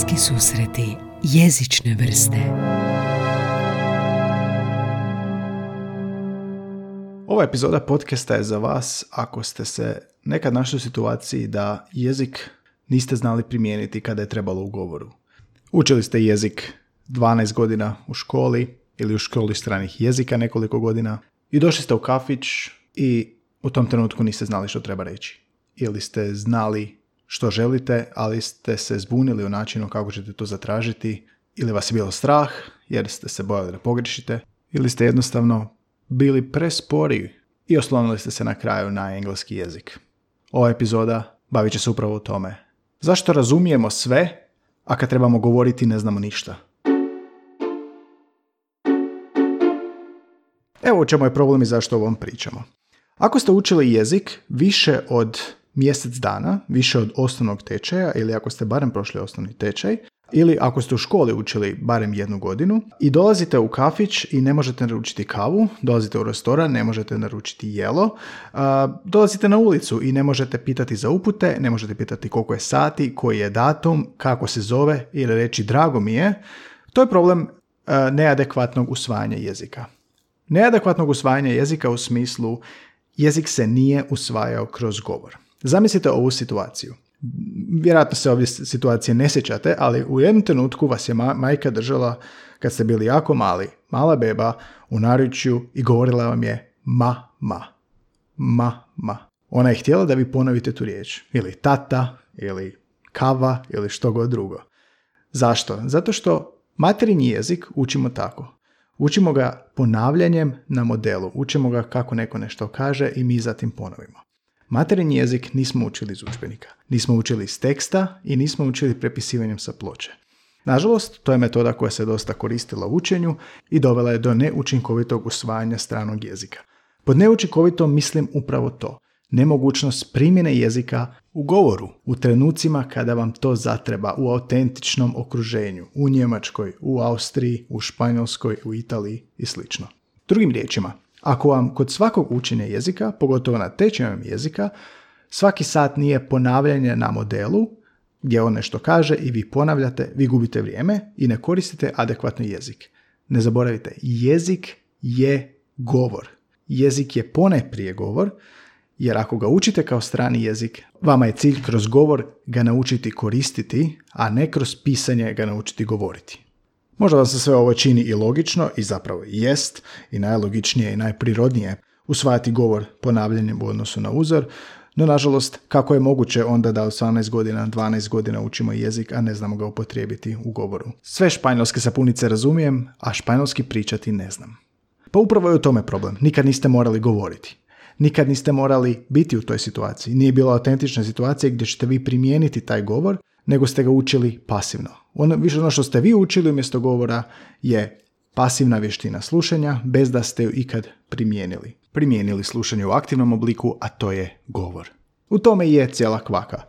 Bliski susreti jezične vrste Ova epizoda podcasta je za vas ako ste se nekad našli u situaciji da jezik niste znali primijeniti kada je trebalo u govoru. Učili ste jezik 12 godina u školi ili u školi stranih jezika nekoliko godina i došli ste u kafić i u tom trenutku niste znali što treba reći. Ili ste znali što želite, ali ste se zbunili u načinu kako ćete to zatražiti, ili vas je bilo strah jer ste se bojali da pogrešite, ili ste jednostavno bili prespori i oslonili ste se na kraju na engleski jezik. Ova epizoda bavit će se upravo o tome. Zašto razumijemo sve, a kad trebamo govoriti ne znamo ništa? Evo u čemu je problem i zašto o ovom pričamo. Ako ste učili jezik više od mjesec dana, više od osnovnog tečaja ili ako ste barem prošli osnovni tečaj, ili ako ste u školi učili barem jednu godinu i dolazite u kafić i ne možete naručiti kavu, dolazite u restoran, ne možete naručiti jelo, dolazite na ulicu i ne možete pitati za upute, ne možete pitati koliko je sati, koji je datum, kako se zove ili reći drago mi je, to je problem neadekvatnog usvajanja jezika. Neadekvatnog usvajanja jezika u smislu jezik se nije usvajao kroz govor. Zamislite ovu situaciju. Vjerojatno se ovdje situacije ne sjećate, ali u jednom trenutku vas je majka držala kad ste bili jako mali, mala beba u naručju i govorila vam je ma, ma, ma, ma. Ona je htjela da vi ponovite tu riječ. Ili tata, ili kava, ili što god drugo. Zašto? Zato što materinji jezik učimo tako. Učimo ga ponavljanjem na modelu. Učimo ga kako neko nešto kaže i mi zatim ponovimo. Materinji jezik nismo učili iz učbenika. Nismo učili iz teksta i nismo učili prepisivanjem sa ploče. Nažalost, to je metoda koja se dosta koristila u učenju i dovela je do neučinkovitog usvajanja stranog jezika. Pod neučinkovitom mislim upravo to. Nemogućnost primjene jezika u govoru, u trenucima kada vam to zatreba, u autentičnom okruženju, u Njemačkoj, u Austriji, u Španjolskoj, u Italiji i sl. Drugim riječima, ako vam kod svakog učenja jezika, pogotovo na tečajnom jezika, svaki sat nije ponavljanje na modelu, gdje on nešto kaže i vi ponavljate, vi gubite vrijeme i ne koristite adekvatno jezik. Ne zaboravite, jezik je govor. Jezik je pone prije govor, jer ako ga učite kao strani jezik, vama je cilj kroz govor ga naučiti koristiti, a ne kroz pisanje ga naučiti govoriti. Možda vam se sve ovo čini i logično i zapravo jest i najlogičnije i najprirodnije usvajati govor ponavljanjem u odnosu na uzor, no nažalost kako je moguće onda da 18 godina, 12 godina učimo jezik, a ne znamo ga upotrijebiti u govoru. Sve španjolske sapunice razumijem, a španjolski pričati ne znam. Pa upravo je u tome problem. Nikad niste morali govoriti. Nikad niste morali biti u toj situaciji. Nije bila autentična situacija gdje ćete vi primijeniti taj govor, nego ste ga učili pasivno. Ono, više ono što ste vi učili umjesto govora je pasivna vještina slušanja bez da ste ju ikad primijenili. Primijenili slušanje u aktivnom obliku, a to je govor. U tome je cijela kvaka.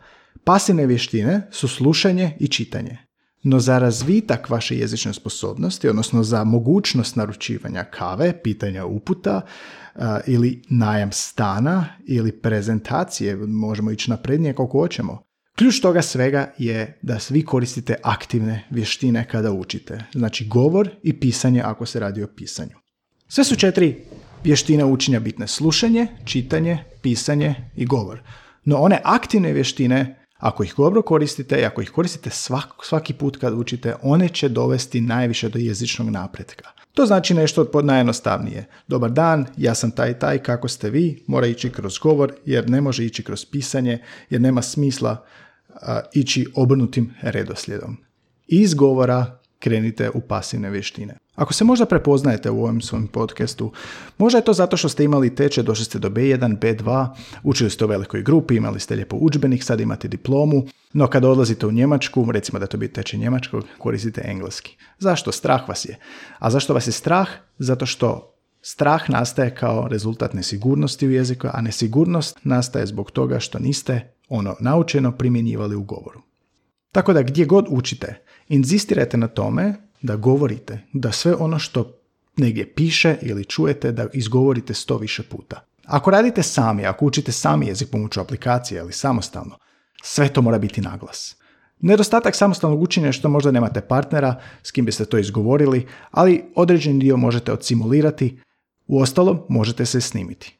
Pasivne vještine su slušanje i čitanje. No za razvitak vaše jezične sposobnosti, odnosno za mogućnost naručivanja kave, pitanja uputa ili najam stana ili prezentacije, možemo ići naprednije koliko hoćemo, Ključ toga svega je da svi koristite aktivne vještine kada učite. Znači govor i pisanje ako se radi o pisanju. Sve su četiri vještine učenja bitne. Slušanje, čitanje, pisanje i govor. No one aktivne vještine, ako ih dobro koristite i ako ih koristite svaki put kad učite, one će dovesti najviše do jezičnog napretka. To znači nešto pod najjednostavnije. Dobar dan, ja sam taj taj, kako ste vi, mora ići kroz govor jer ne može ići kroz pisanje, jer nema smisla ići obrnutim redoslijedom. Iz govora krenite u pasivne vještine. Ako se možda prepoznajete u ovom svom podcastu, možda je to zato što ste imali teče, došli ste do B1, B2, učili ste u velikoj grupi, imali ste lijepo udžbenik, sad imate diplomu, no kada odlazite u Njemačku, recimo da to bi teče njemačkog, koristite engleski. Zašto? Strah vas je. A zašto vas je strah? Zato što strah nastaje kao rezultat nesigurnosti u jeziku, a nesigurnost nastaje zbog toga što niste ono naučeno primjenjivali u govoru. Tako da gdje god učite, inzistirajte na tome da govorite, da sve ono što negdje piše ili čujete da izgovorite sto više puta. Ako radite sami, ako učite sami jezik pomoću aplikacije ili samostalno, sve to mora biti naglas. Nedostatak samostalnog učenja je što možda nemate partnera s kim biste to izgovorili, ali određeni dio možete odsimulirati, uostalom možete se snimiti.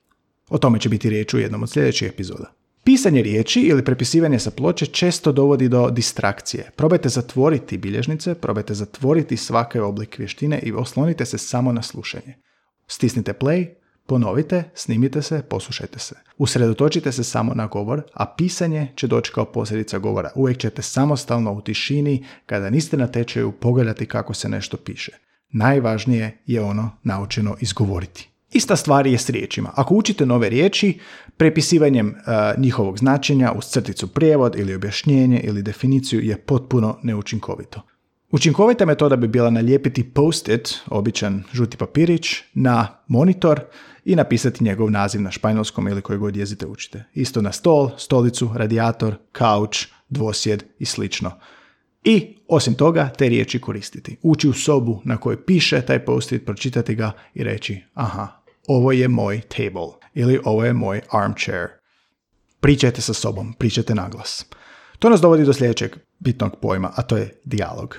O tome će biti riječ u jednom od sljedećih epizoda. Pisanje riječi ili prepisivanje sa ploče često dovodi do distrakcije. Probajte zatvoriti bilježnice, probajte zatvoriti svaki oblik vještine i oslonite se samo na slušanje. Stisnite play, ponovite, snimite se, poslušajte se. Usredotočite se samo na govor, a pisanje će doći kao posljedica govora. Uvijek ćete samostalno u tišini, kada niste na tečaju, pogledati kako se nešto piše. Najvažnije je ono naučeno izgovoriti. Ista stvar je s riječima. Ako učite nove riječi, prepisivanjem uh, njihovog značenja uz crticu prijevod ili objašnjenje ili definiciju je potpuno neučinkovito. Učinkovita metoda bi bila nalijepiti post-it, običan žuti papirić, na monitor i napisati njegov naziv na španjolskom ili koji god jezite učite. Isto na stol, stolicu, radijator, kauč, dvosjed i slično. I osim toga te riječi koristiti. Ući u sobu na kojoj piše taj post-it, pročitati ga i reći aha, ovo je moj table ili ovo je moj armchair. Pričajte sa sobom, pričajte naglas. To nas dovodi do sljedećeg bitnog pojma, a to je dijalog.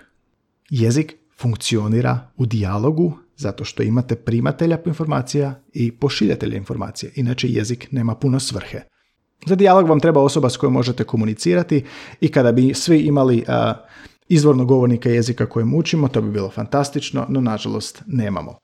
Jezik funkcionira u dijalogu zato što imate primatelja informacija i pošiljatelja informacije, inače jezik nema puno svrhe. Za dijalog vam treba osoba s kojom možete komunicirati i kada bi svi imali izvorno govornika jezika kojem učimo, to bi bilo fantastično, no nažalost nemamo.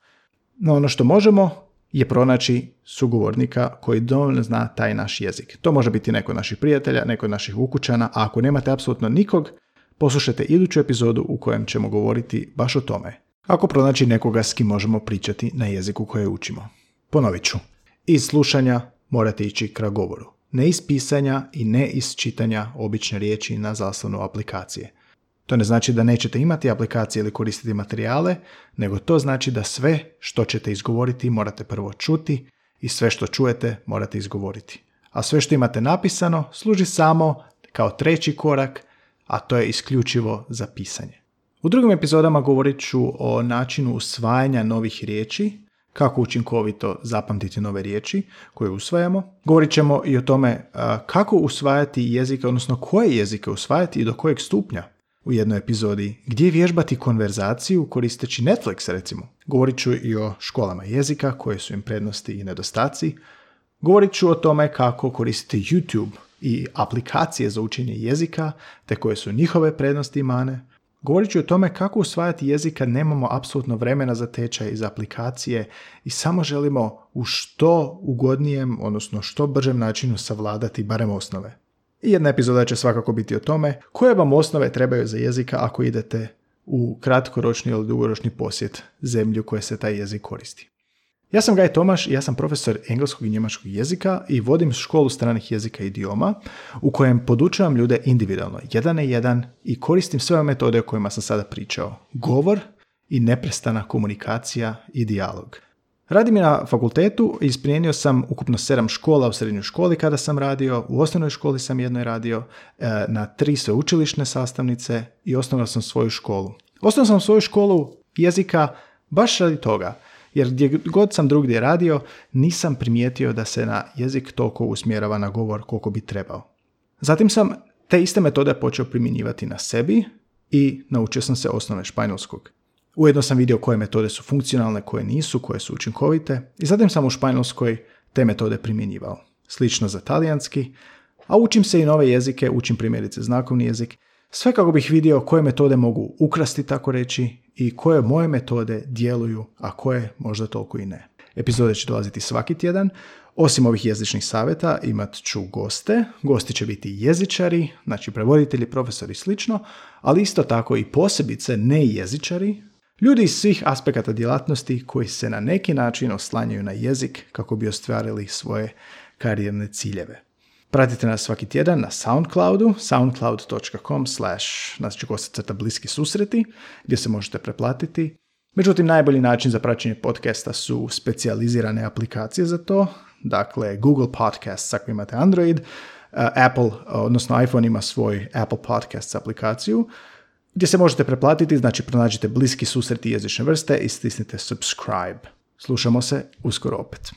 No ono što možemo je pronaći sugovornika koji dovoljno zna taj naš jezik. To može biti neko od naših prijatelja, neko od naših ukućana, a ako nemate apsolutno nikog, poslušajte iduću epizodu u kojem ćemo govoriti baš o tome. Ako pronaći nekoga s kim možemo pričati na jeziku koje učimo. Ponovit ću. Iz slušanja morate ići k govoru. Ne iz pisanja i ne iz čitanja obične riječi na zaslonu aplikacije. To ne znači da nećete imati aplikacije ili koristiti materijale, nego to znači da sve što ćete izgovoriti morate prvo čuti i sve što čujete morate izgovoriti. A sve što imate napisano služi samo kao treći korak, a to je isključivo za pisanje. U drugim epizodama govorit ću o načinu usvajanja novih riječi, kako učinkovito zapamtiti nove riječi koje usvajamo. Govorit ćemo i o tome kako usvajati jezike, odnosno koje jezike usvajati i do kojeg stupnja u jednoj epizodi gdje vježbati konverzaciju koristeći Netflix recimo. Govorit ću i o školama jezika, koje su im prednosti i nedostaci. Govorit ću o tome kako koristiti YouTube i aplikacije za učenje jezika, te koje su njihove prednosti i mane. Govorit ću o tome kako usvajati jezik kad nemamo apsolutno vremena za tečaj iz aplikacije i samo želimo u što ugodnijem, odnosno što bržem načinu savladati barem osnove. Jedna epizoda će svakako biti o tome koje vam osnove trebaju za jezika ako idete u kratkoročni ili dugoročni posjet zemlju koje se taj jezik koristi. Ja sam Gaj Tomaš i ja sam profesor engleskog i njemačkog jezika i vodim školu stranih jezika i idioma u kojem podučavam ljude individualno, jedan na jedan i koristim sve metode o kojima sam sada pričao. Govor i neprestana komunikacija i dijalog. Radim je na fakultetu i isprijenio sam ukupno sedam škola u srednjoj školi kada sam radio, u osnovnoj školi sam jednoj radio, e, na tri sveučilišne sastavnice i osnovao sam svoju školu. Osnovao sam svoju školu jezika baš radi toga, jer gdje god sam drugdje radio, nisam primijetio da se na jezik toliko usmjerava na govor koliko bi trebao. Zatim sam te iste metode počeo primjenjivati na sebi i naučio sam se osnove španjolskog. Ujedno sam vidio koje metode su funkcionalne, koje nisu, koje su učinkovite i zatim sam u Španjolskoj te metode primjenjivao. Slično za talijanski, a učim se i nove jezike, učim primjerice znakovni jezik, sve kako bih vidio koje metode mogu ukrasti, tako reći, i koje moje metode djeluju, a koje možda toliko i ne. Epizode će dolaziti svaki tjedan. Osim ovih jezičnih savjeta imat ću goste. Gosti će biti jezičari, znači prevoditelji, profesori i slično, ali isto tako i posebice ne jezičari, Ljudi iz svih aspekata djelatnosti koji se na neki način oslanjaju na jezik kako bi ostvarili svoje karijerne ciljeve. Pratite nas svaki tjedan na Soundcloudu, soundcloud.com slash crta bliski susreti, gdje se možete preplatiti. Međutim, najbolji način za praćenje podcasta su specijalizirane aplikacije za to, dakle Google Podcasts ako imate Android, Apple, odnosno iPhone ima svoj Apple Podcasts aplikaciju, gdje se možete preplatiti, znači pronađite bliski susreti jezične vrste i stisnite subscribe. Slušamo se uskoro opet.